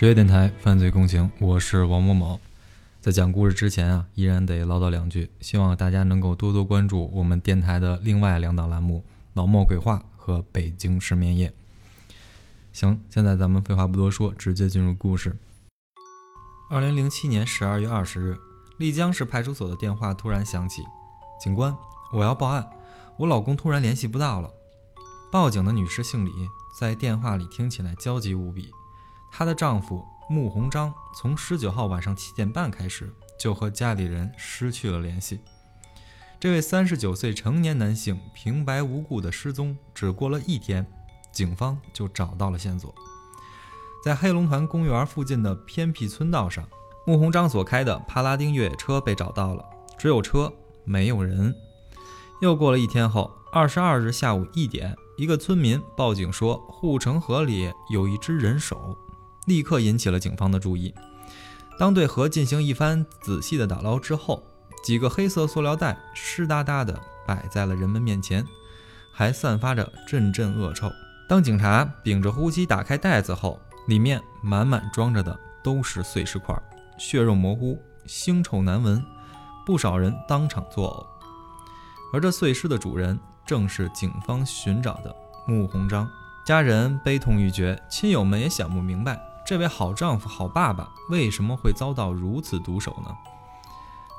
十月电台犯罪共情，我是王某某。在讲故事之前啊，依然得唠叨两句，希望大家能够多多关注我们电台的另外两档栏目《老莫鬼话》和《北京失眠夜》。行，现在咱们废话不多说，直接进入故事。二零零七年十二月二十日，丽江市派出所的电话突然响起：“警官，我要报案，我老公突然联系不到了。”报警的女士姓李，在电话里听起来焦急无比。她的丈夫穆鸿章从十九号晚上七点半开始就和家里人失去了联系。这位三十九岁成年男性平白无故的失踪，只过了一天，警方就找到了线索。在黑龙潭公园附近的偏僻村道上，穆鸿章所开的帕拉丁越野车被找到了，只有车没有人。又过了一天后，二十二日下午一点。一个村民报警说，护城河里有一只人手，立刻引起了警方的注意。当对河进行一番仔细的打捞之后，几个黑色塑料袋湿哒哒的摆在了人们面前，还散发着阵阵恶臭。当警察屏着呼吸打开袋子后，里面满满装着的都是碎尸块，血肉模糊，腥臭难闻，不少人当场作呕。而这碎尸的主人。正是警方寻找的穆鸿章，家人悲痛欲绝，亲友们也想不明白，这位好丈夫、好爸爸为什么会遭到如此毒手呢？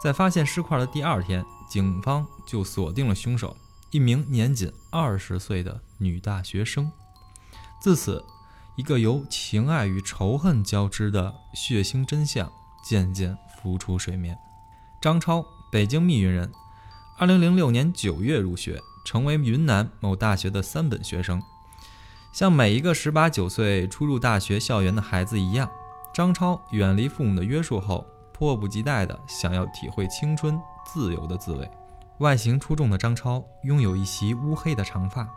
在发现尸块的第二天，警方就锁定了凶手，一名年仅二十岁的女大学生。自此，一个由情爱与仇恨交织的血腥真相渐渐浮出水面。张超，北京密云人，二零零六年九月入学。成为云南某大学的三本学生，像每一个十八九岁初入大学校园的孩子一样，张超远离父母的约束后，迫不及待地想要体会青春自由的滋味。外形出众的张超拥有一袭乌黑的长发、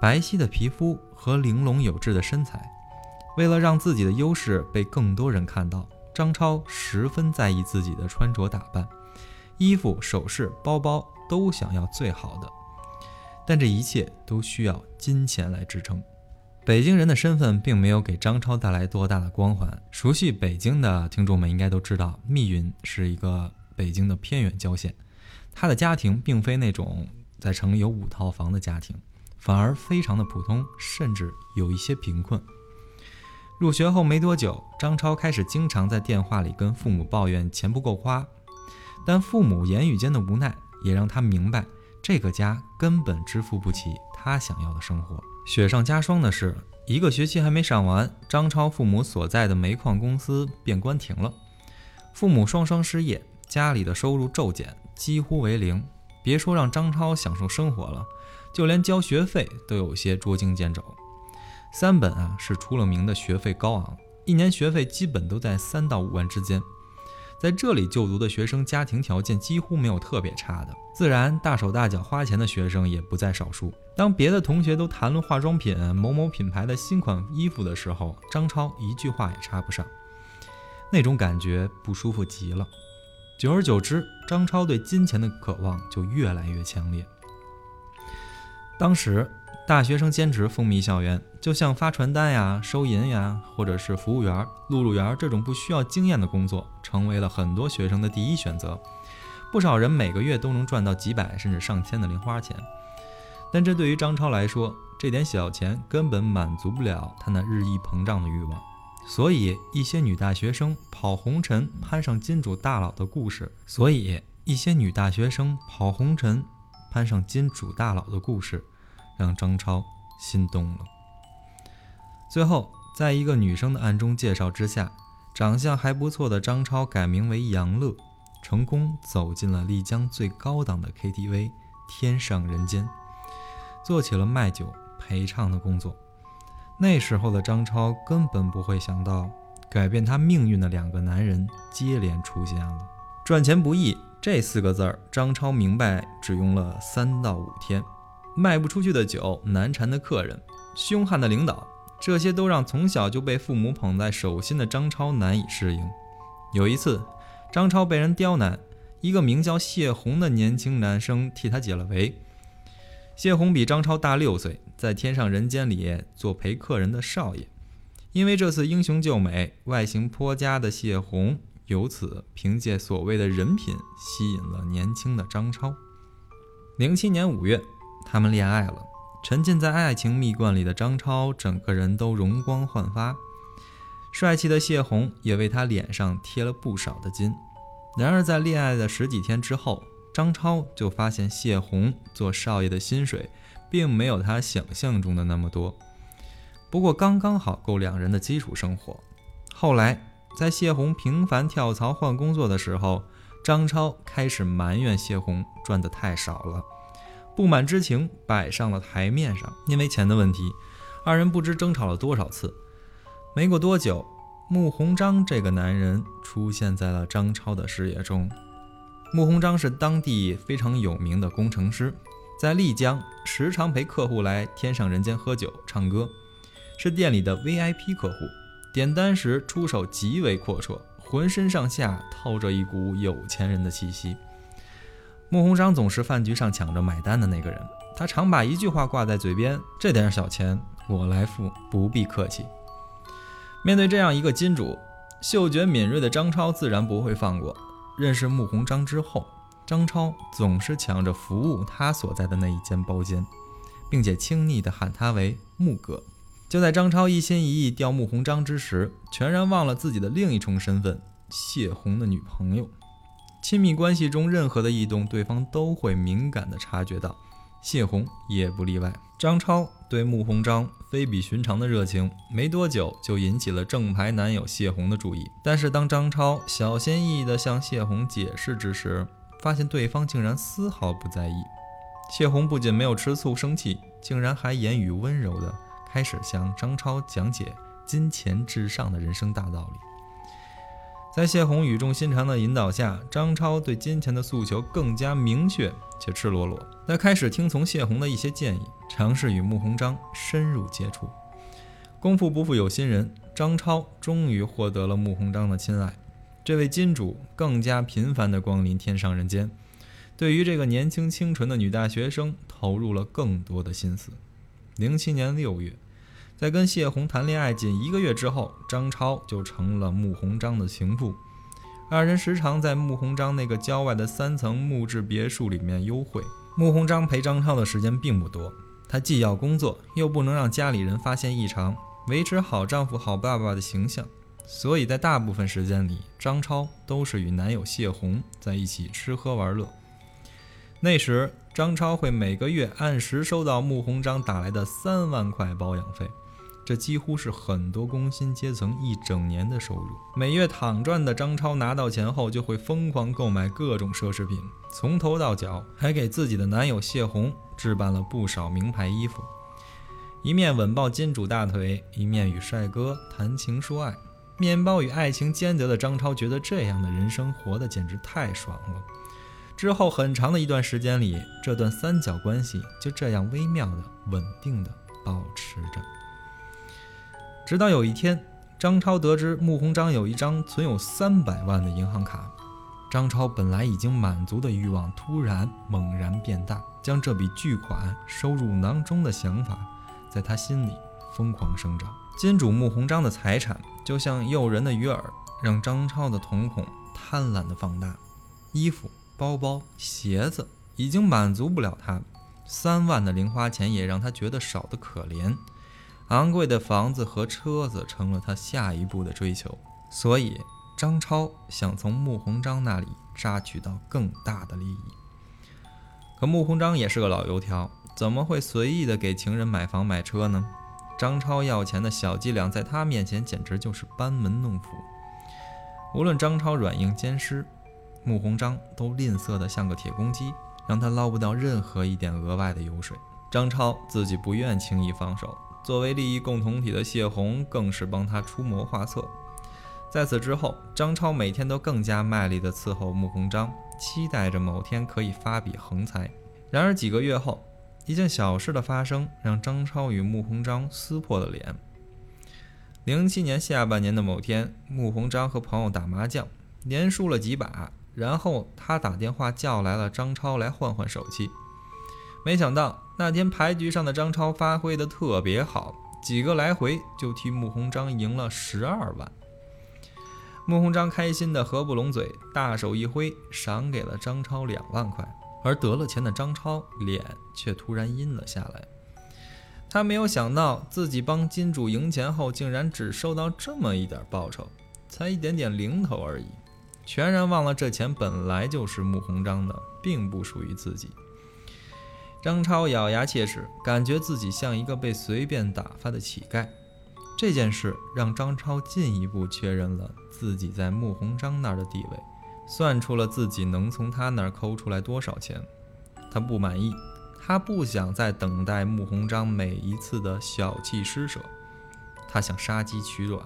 白皙的皮肤和玲珑有致的身材。为了让自己的优势被更多人看到，张超十分在意自己的穿着打扮，衣服、首饰、包包都想要最好的。但这一切都需要金钱来支撑。北京人的身份并没有给张超带来多大的光环。熟悉北京的听众们应该都知道，密云是一个北京的偏远郊县。他的家庭并非那种在城里有五套房的家庭，反而非常的普通，甚至有一些贫困。入学后没多久，张超开始经常在电话里跟父母抱怨钱不够花，但父母言语间的无奈也让他明白。这个家根本支付不起他想要的生活。雪上加霜的是，一个学期还没上完，张超父母所在的煤矿公司便关停了，父母双双失业，家里的收入骤减，几乎为零。别说让张超享受生活了，就连交学费都有些捉襟见肘。三本啊是出了名的学费高昂，一年学费基本都在三到五万之间。在这里就读的学生家庭条件几乎没有特别差的，自然大手大脚花钱的学生也不在少数。当别的同学都谈论化妆品某某品牌的新款衣服的时候，张超一句话也插不上，那种感觉不舒服极了。久而久之，张超对金钱的渴望就越来越强烈。当时。大学生兼职风靡校园，就像发传单呀、收银呀，或者是服务员、录入员这种不需要经验的工作，成为了很多学生的第一选择。不少人每个月都能赚到几百甚至上千的零花钱，但这对于张超来说，这点小钱根本满足不了他那日益膨胀的欲望。所以，一些女大学生跑红尘攀上金主大佬的故事，所以一些女大学生跑红尘攀上金主大佬的故事。让张超心动了。最后，在一个女生的暗中介绍之下，长相还不错的张超改名为杨乐，成功走进了丽江最高档的 KTV“ 天上人间”，做起了卖酒陪唱的工作。那时候的张超根本不会想到，改变他命运的两个男人接连出现了。赚钱不易这四个字儿，张超明白只用了三到五天。卖不出去的酒，难缠的客人，凶悍的领导，这些都让从小就被父母捧在手心的张超难以适应。有一次，张超被人刁难，一个名叫谢红的年轻男生替他解了围。谢红比张超大六岁，在天上人间里做陪客人的少爷，因为这次英雄救美，外形颇佳的谢红由此凭借所谓的人品吸引了年轻的张超。零七年五月，他们恋爱了。沉浸在爱情蜜罐里的张超，整个人都容光焕发。帅气的谢红也为他脸上贴了不少的金。然而，在恋爱的十几天之后，张超就发现谢红做少爷的薪水，并没有他想象中的那么多。不过刚刚好够两人的基础生活。后来，在谢红频繁跳槽换工作的时候，张超开始埋怨谢红赚的太少了，不满之情摆上了台面上。因为钱的问题，二人不知争吵了多少次。没过多久，穆鸿章这个男人出现在了张超的视野中。穆鸿章是当地非常有名的工程师，在丽江时常陪客户来天上人间喝酒唱歌。是店里的 VIP 客户，点单时出手极为阔绰，浑身上下透着一股有钱人的气息。穆鸿章总是饭局上抢着买单的那个人，他常把一句话挂在嘴边：“这点小钱我来付，不必客气。”面对这样一个金主，嗅觉敏锐的张超自然不会放过。认识穆鸿章之后，张超总是抢着服务他所在的那一间包间，并且亲昵地喊他为“穆哥”。就在张超一心一意钓穆鸿章之时，全然忘了自己的另一重身份——谢红的女朋友。亲密关系中任何的异动，对方都会敏感地察觉到，谢红也不例外。张超对穆鸿章非比寻常的热情，没多久就引起了正牌男友谢红的注意。但是当张超小心翼翼地向谢红解释之时，发现对方竟然丝毫不在意。谢红不仅没有吃醋生气，竟然还言语温柔的。开始向张超讲解金钱至上的人生大道理。在谢红语重心长的引导下，张超对金钱的诉求更加明确且赤裸裸。他开始听从谢红的一些建议，尝试与穆鸿章深入接触。功夫不负有心人，张超终于获得了穆鸿章的青睐。这位金主更加频繁地光临天上人间，对于这个年轻清纯的女大学生投入了更多的心思。零七年六月。在跟谢红谈恋爱仅一个月之后，张超就成了穆鸿章的情妇。二人时常在穆鸿章那个郊外的三层木质别墅里面幽会。穆鸿章陪张超的时间并不多，他既要工作，又不能让家里人发现异常，维持好丈夫、好爸爸的形象。所以在大部分时间里，张超都是与男友谢红在一起吃喝玩乐。那时，张超会每个月按时收到穆鸿章打来的三万块保养费。这几乎是很多工薪阶层一整年的收入。每月躺赚的张超拿到钱后，就会疯狂购买各种奢侈品，从头到脚，还给自己的男友谢红置办了不少名牌衣服。一面吻抱金主大腿，一面与帅哥谈情说爱，面包与爱情兼得的张超觉得这样的人生活得简直太爽了。之后很长的一段时间里，这段三角关系就这样微妙的、稳定的保持着。直到有一天，张超得知穆鸿章有一张存有三百万的银行卡，张超本来已经满足的欲望突然猛然变大，将这笔巨款收入囊中的想法，在他心里疯狂生长。金主穆鸿章的财产就像诱人的鱼饵，让张超的瞳孔贪婪的放大。衣服、包包、鞋子已经满足不了他，三万的零花钱也让他觉得少得可怜。昂贵的房子和车子成了他下一步的追求，所以张超想从穆鸿章那里榨取到更大的利益。可穆鸿章也是个老油条，怎么会随意的给情人买房买车呢？张超要钱的小伎俩在他面前简直就是班门弄斧。无论张超软硬兼施，穆鸿章都吝啬的像个铁公鸡，让他捞不到任何一点额外的油水。张超自己不愿轻易放手。作为利益共同体的谢红，更是帮他出谋划策。在此之后，张超每天都更加卖力地伺候穆鸿章，期待着某天可以发笔横财。然而几个月后，一件小事的发生让张超与穆鸿章撕破了脸。零七年下半年的某天，穆鸿章和朋友打麻将，连输了几把，然后他打电话叫来了张超来换换手气。没想到那天牌局上的张超发挥的特别好，几个来回就替穆鸿章赢了十二万。穆鸿章开心的合不拢嘴，大手一挥，赏给了张超两万块。而得了钱的张超脸却突然阴了下来。他没有想到自己帮金主赢钱后，竟然只收到这么一点报酬，才一点点零头而已，全然忘了这钱本来就是穆鸿章的，并不属于自己。张超咬牙切齿，感觉自己像一个被随便打发的乞丐。这件事让张超进一步确认了自己在穆鸿章那儿的地位，算出了自己能从他那儿抠出来多少钱。他不满意，他不想再等待穆鸿章每一次的小气施舍，他想杀鸡取卵，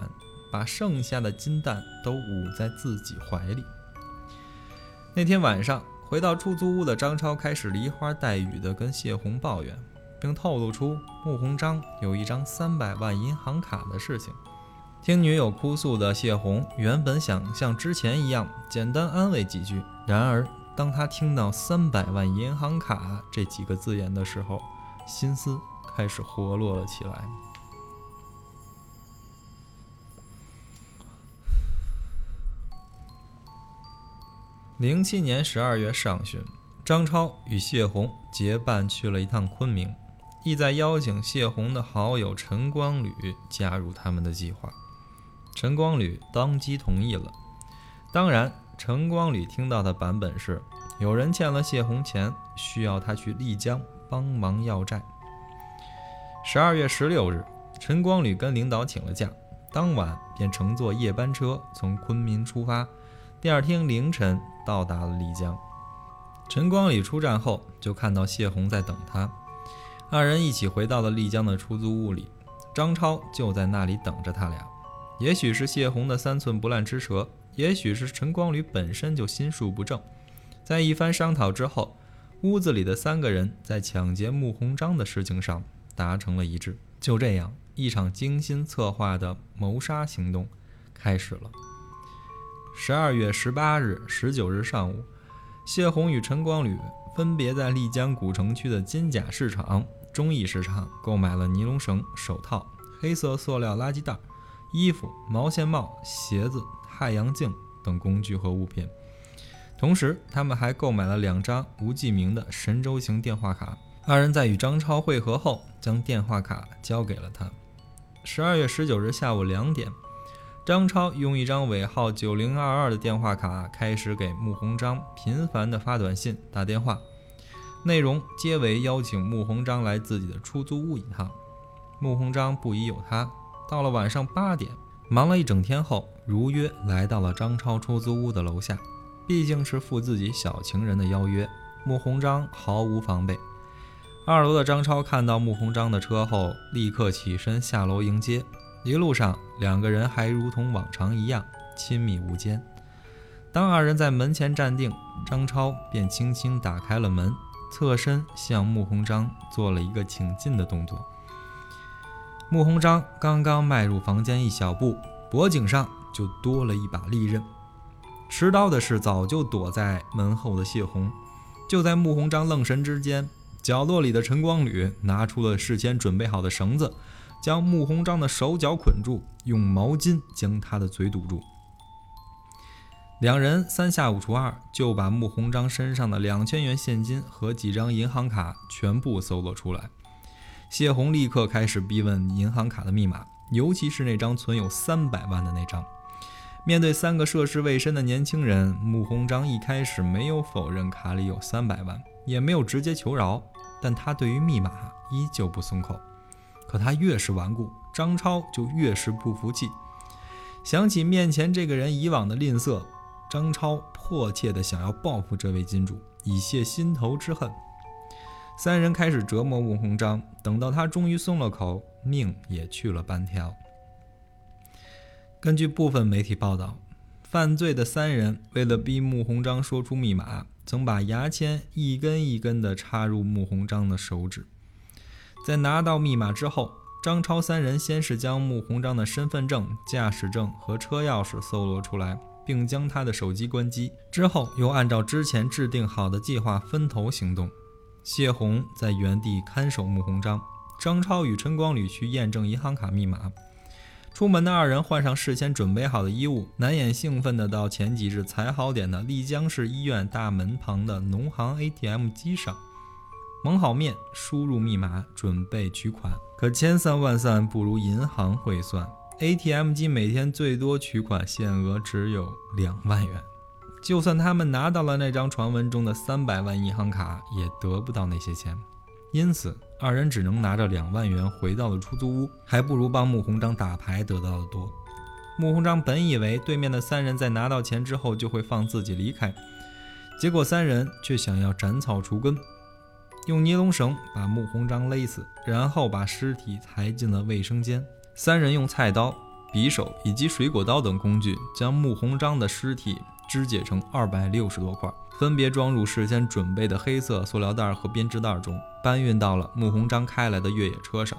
把剩下的金蛋都捂在自己怀里。那天晚上。回到出租屋的张超开始梨花带雨地跟谢红抱怨，并透露出穆鸿章有一张三百万银行卡的事情。听女友哭诉的谢红，原本想像之前一样简单安慰几句，然而当他听到“三百万银行卡”这几个字眼的时候，心思开始活络了起来。零七年十二月上旬，张超与谢红结伴去了一趟昆明，意在邀请谢红的好友陈光吕加入他们的计划。陈光吕当即同意了。当然，陈光吕听到的版本是有人欠了谢红钱，需要他去丽江帮忙要债。十二月十六日，陈光吕跟领导请了假，当晚便乘坐夜班车从昆明出发。第二天凌晨到达了丽江。陈光礼出站后，就看到谢红在等他，二人一起回到了丽江的出租屋里。张超就在那里等着他俩。也许是谢红的三寸不烂之舌，也许是陈光礼本身就心术不正。在一番商讨之后，屋子里的三个人在抢劫穆鸿章的事情上达成了一致。就这样，一场精心策划的谋杀行动开始了。十二月十八日、十九日上午，谢红与陈光吕分别在丽江古城区的金甲市场、中义市场购买了尼龙绳、手套、黑色塑料垃圾袋、衣服、毛线帽、鞋子、太阳镜等工具和物品。同时，他们还购买了两张无记名的神州行电话卡。二人在与张超会合后，将电话卡交给了他。十二月十九日下午两点。张超用一张尾号九零二二的电话卡开始给穆鸿章频繁地发短信、打电话，内容皆为邀请穆鸿章来自己的出租屋一趟。穆鸿章不疑有他，到了晚上八点，忙了一整天后，如约来到了张超出租屋的楼下。毕竟是赴自己小情人的邀约，穆鸿章毫无防备。二楼的张超看到穆鸿章的车后，立刻起身下楼迎接。一路上，两个人还如同往常一样亲密无间。当二人在门前站定，张超便轻轻打开了门，侧身向穆鸿章做了一个请进的动作。穆鸿章刚刚迈入房间一小步，脖颈上就多了一把利刃。持刀的是早就躲在门后的谢红。就在穆鸿章愣神之间，角落里的陈光吕拿出了事先准备好的绳子。将穆鸿章的手脚捆住，用毛巾将他的嘴堵住。两人三下五除二就把穆鸿章身上的两千元现金和几张银行卡全部搜了出来。谢红立刻开始逼问银行卡的密码，尤其是那张存有三百万的那张。面对三个涉世未深的年轻人，穆鸿章一开始没有否认卡里有三百万，也没有直接求饶，但他对于密码依旧不松口。可他越是顽固，张超就越是不服气。想起面前这个人以往的吝啬，张超迫切地想要报复这位金主，以泄心头之恨。三人开始折磨穆鸿章，等到他终于松了口，命也去了半条。根据部分媒体报道，犯罪的三人为了逼穆鸿章说出密码，曾把牙签一根一根地插入穆鸿章的手指。在拿到密码之后，张超三人先是将穆鸿章的身份证、驾驶证和车钥匙搜罗出来，并将他的手机关机。之后又按照之前制定好的计划分头行动。谢红在原地看守穆鸿章，张超与陈光旅去验证银行卡密码。出门的二人换上事先准备好的衣物，难掩兴奋地到前几日踩好点的丽江市医院大门旁的农行 ATM 机上，蒙好面，输入密码，准备取款。可千算万算，不如银行会算。ATM 机每天最多取款限额只有两万元，就算他们拿到了那张传闻中的三百万银行卡，也得不到那些钱。因此，二人只能拿着两万元回到了出租屋，还不如帮穆鸿章打牌得到的多。穆鸿章本以为对面的三人在拿到钱之后就会放自己离开，结果三人却想要斩草除根，用尼龙绳把穆鸿章勒死，然后把尸体抬进了卫生间。三人用菜刀、匕首以及水果刀等工具，将穆鸿章的尸体肢解成二百六十多块。分别装入事先准备的黑色塑料袋和编织袋中，搬运到了穆鸿章开来的越野车上。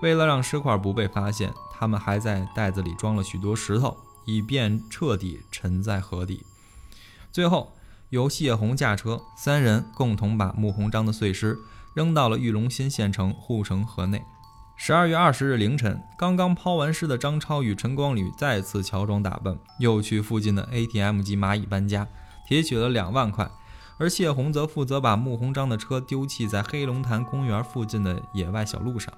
为了让尸块不被发现，他们还在袋子里装了许多石头，以便彻底沉在河底。最后，由谢红驾车，三人共同把穆鸿章的碎尸扔到了玉龙新县城护城河内。十二月二十日凌晨，刚刚抛完尸的张超与陈光吕再次乔装打扮，又去附近的 ATM 机蚂蚁搬家。提取了两万块，而谢红则负责把穆鸿章的车丢弃在黑龙潭公园附近的野外小路上。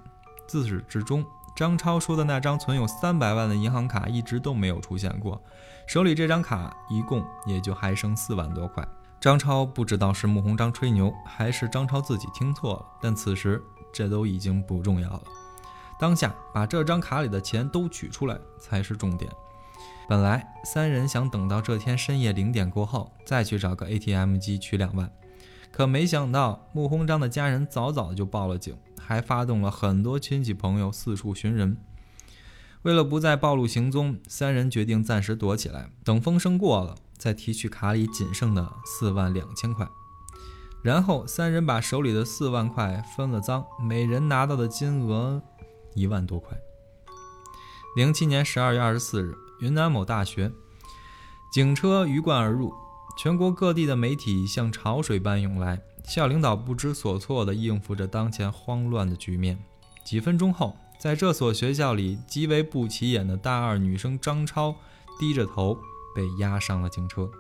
自始至终，张超说的那张存有三百万的银行卡一直都没有出现过，手里这张卡一共也就还剩四万多块。张超不知道是穆鸿章吹牛，还是张超自己听错了，但此时这都已经不重要了。当下把这张卡里的钱都取出来才是重点。本来三人想等到这天深夜零点过后再去找个 ATM 机取两万，可没想到穆鸿章的家人早早就报了警，还发动了很多亲戚朋友四处寻人。为了不再暴露行踪，三人决定暂时躲起来，等风声过了再提取卡里仅剩的四万两千块。然后三人把手里的四万块分了赃，每人拿到的金额一万多块。零七年十二月二十四日。云南某大学，警车鱼贯而入，全国各地的媒体像潮水般涌来。校领导不知所措地应付着当前慌乱的局面。几分钟后，在这所学校里极为不起眼的大二女生张超，低着头被押上了警车。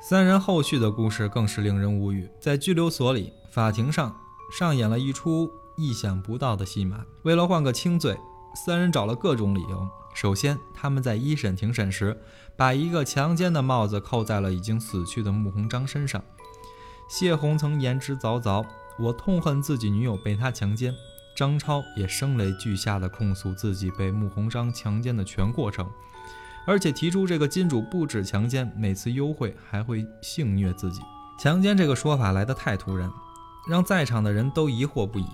三人后续的故事更是令人无语。在拘留所里，法庭上上演了一出意想不到的戏码。为了换个轻罪。三人找了各种理由。首先，他们在一审庭审时，把一个强奸的帽子扣在了已经死去的穆鸿章身上。谢红曾言之凿凿：“我痛恨自己女友被他强奸。”张超也声泪俱下地控诉自己被穆鸿章强奸的全过程，而且提出这个金主不止强奸，每次幽会还会性虐自己。强奸这个说法来得太突然，让在场的人都疑惑不已。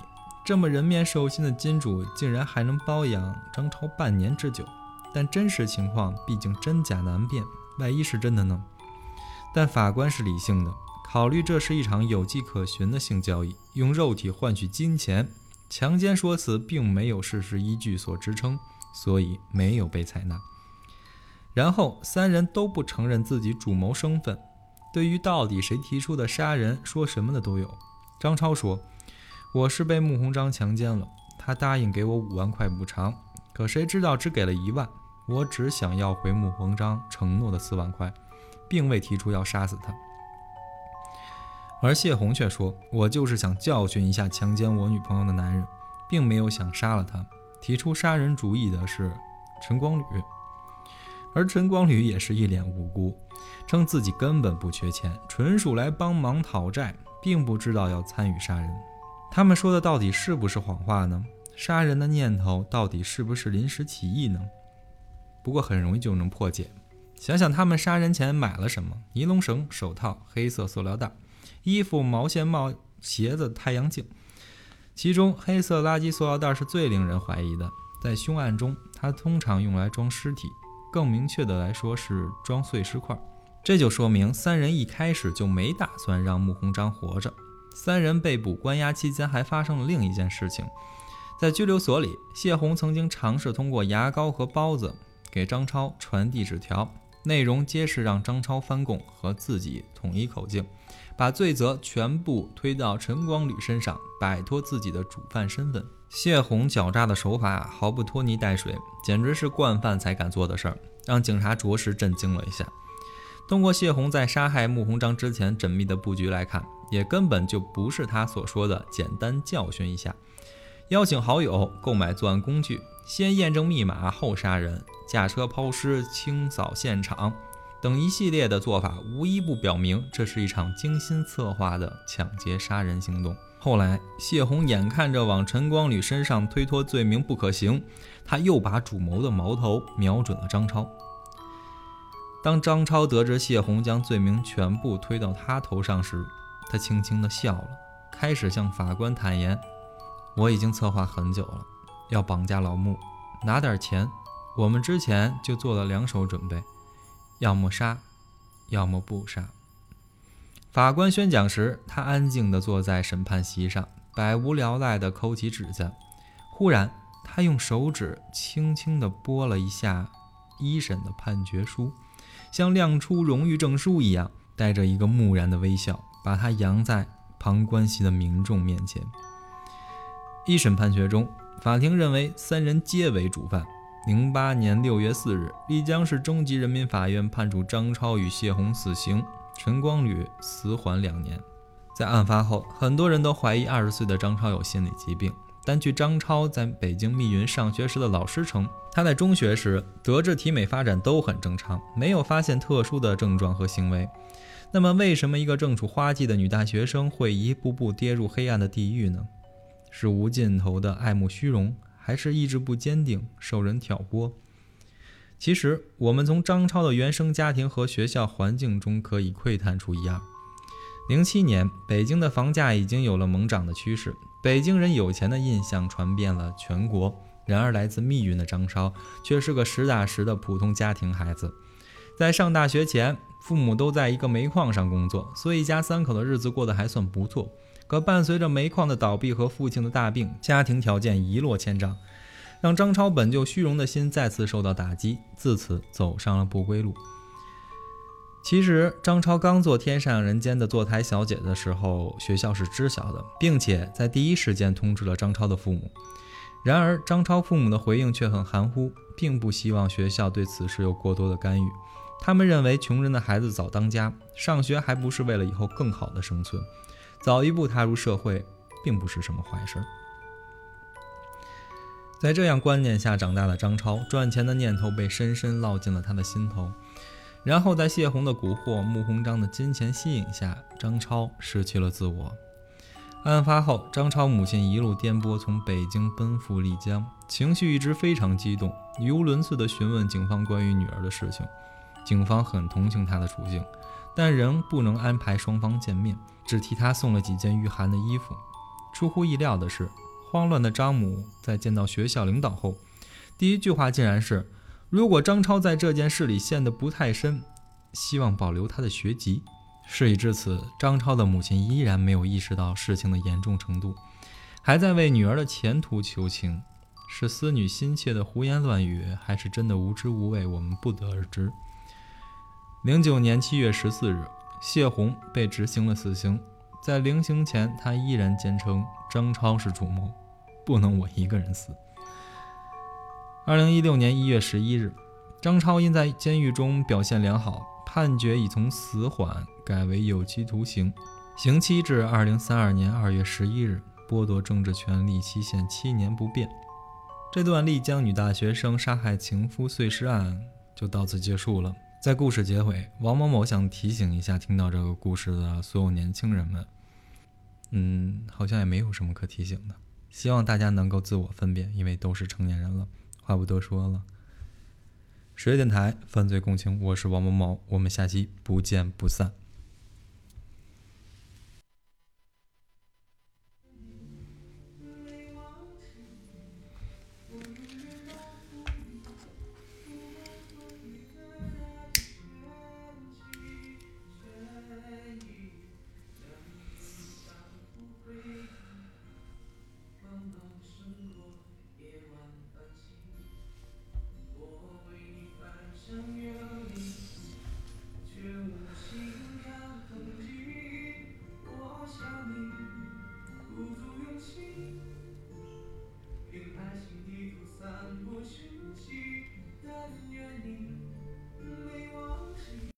这么人面兽心的金主，竟然还能包养张超半年之久？但真实情况毕竟真假难辨，万一是真的呢？但法官是理性的，考虑这是一场有迹可循的性交易，用肉体换取金钱，强奸说辞并没有事实依据所支撑，所以没有被采纳。然后三人都不承认自己主谋身份，对于到底谁提出的杀人，说什么的都有。张超说。我是被穆鸿章强奸了，他答应给我五万块补偿，可谁知道只给了一万。我只想要回穆鸿章承诺的四万块，并未提出要杀死他。而谢红却说：“我就是想教训一下强奸我女朋友的男人，并没有想杀了他。”提出杀人主意的是陈光吕，而陈光吕也是一脸无辜，称自己根本不缺钱，纯属来帮忙讨债，并不知道要参与杀人。他们说的到底是不是谎话呢？杀人的念头到底是不是临时起意呢？不过很容易就能破解。想想他们杀人前买了什么：尼龙绳、手套、黑色塑料袋、衣服、毛线帽、鞋子、太阳镜。其中黑色垃圾塑料袋是最令人怀疑的。在凶案中，它通常用来装尸体，更明确的来说是装碎尸块。这就说明三人一开始就没打算让穆鸿章活着。三人被捕关押期间，还发生了另一件事情。在拘留所里，谢红曾经尝试通过牙膏和包子给张超传递纸条，内容皆是让张超翻供和自己统一口径，把罪责全部推到陈光吕身上，摆脱自己的主犯身份。谢红狡诈的手法毫不拖泥带水，简直是惯犯才敢做的事儿，让警察着实震惊了一下。通过谢红在杀害穆鸿章之前缜密的布局来看，也根本就不是他所说的简单教训一下，邀请好友购买作案工具，先验证密码后杀人，驾车抛尸、清扫现场等一系列的做法，无一不表明这是一场精心策划的抢劫杀人行动。后来，谢红眼看着往陈光吕身上推脱罪名不可行，他又把主谋的矛头瞄准了张超。当张超得知谢红将罪名全部推到他头上时，他轻轻地笑了，开始向法官坦言：“我已经策划很久了，要绑架老穆，拿点钱。我们之前就做了两手准备，要么杀，要么不杀。”法官宣讲时，他安静地坐在审判席上，百无聊赖地抠起指甲。忽然，他用手指轻轻地拨了一下一审的判决书，像亮出荣誉证书一样，带着一个木然的微笑，把它扬在旁观席的民众面前。一审判决中，法庭认为三人皆为主犯。零八年六月四日，丽江市中级人民法院判处张超与谢红死刑。陈光吕死缓两年，在案发后，很多人都怀疑二十岁的张超有心理疾病。但据张超在北京密云上学时的老师称，他在中学时德智体美发展都很正常，没有发现特殊的症状和行为。那么，为什么一个正处花季的女大学生会一步步跌入黑暗的地狱呢？是无尽头的爱慕虚荣，还是意志不坚定，受人挑拨？其实，我们从张超的原生家庭和学校环境中可以窥探出一二。零七年，北京的房价已经有了猛涨的趋势，北京人有钱的印象传遍了全国。然而，来自密云的张超却是个实打实的普通家庭孩子。在上大学前，父母都在一个煤矿上工作，所以一家三口的日子过得还算不错。可伴随着煤矿的倒闭和父亲的大病，家庭条件一落千丈。让张超本就虚荣的心再次受到打击，自此走上了不归路。其实，张超刚做天上人间的坐台小姐的时候，学校是知晓的，并且在第一时间通知了张超的父母。然而，张超父母的回应却很含糊，并不希望学校对此事有过多的干预。他们认为，穷人的孩子早当家，上学还不是为了以后更好的生存，早一步踏入社会，并不是什么坏事儿。在这样观念下长大的张超，赚钱的念头被深深烙进了他的心头。然后在谢红的蛊惑、穆鸿章的金钱吸引下，张超失去了自我。案发后，张超母亲一路颠簸从北京奔赴丽江，情绪一直非常激动，语无伦次地询问警方关于女儿的事情。警方很同情她的处境，但仍不能安排双方见面，只替他送了几件御寒的衣服。出乎意料的是。慌乱的张母在见到学校领导后，第一句话竟然是：“如果张超在这件事里陷得不太深，希望保留他的学籍。”事已至此，张超的母亲依然没有意识到事情的严重程度，还在为女儿的前途求情。是思女心切的胡言乱语，还是真的无知无畏？我们不得而知。零九年七月十四日，谢红被执行了死刑。在临刑前，他依然坚称张超是主谋。不能我一个人死。二零一六年一月十一日，张超因在监狱中表现良好，判决已从死缓改为有期徒刑，刑期至二零三二年二月十一日，剥夺政治权利期限七年不变。这段丽江女大学生杀害情夫碎尸案就到此结束了。在故事结尾，王某某想提醒一下听到这个故事的所有年轻人们，嗯，好像也没有什么可提醒的。希望大家能够自我分辨，因为都是成年人了。话不多说了，十月电台犯罪共情，我是王某某，我们下期不见不散。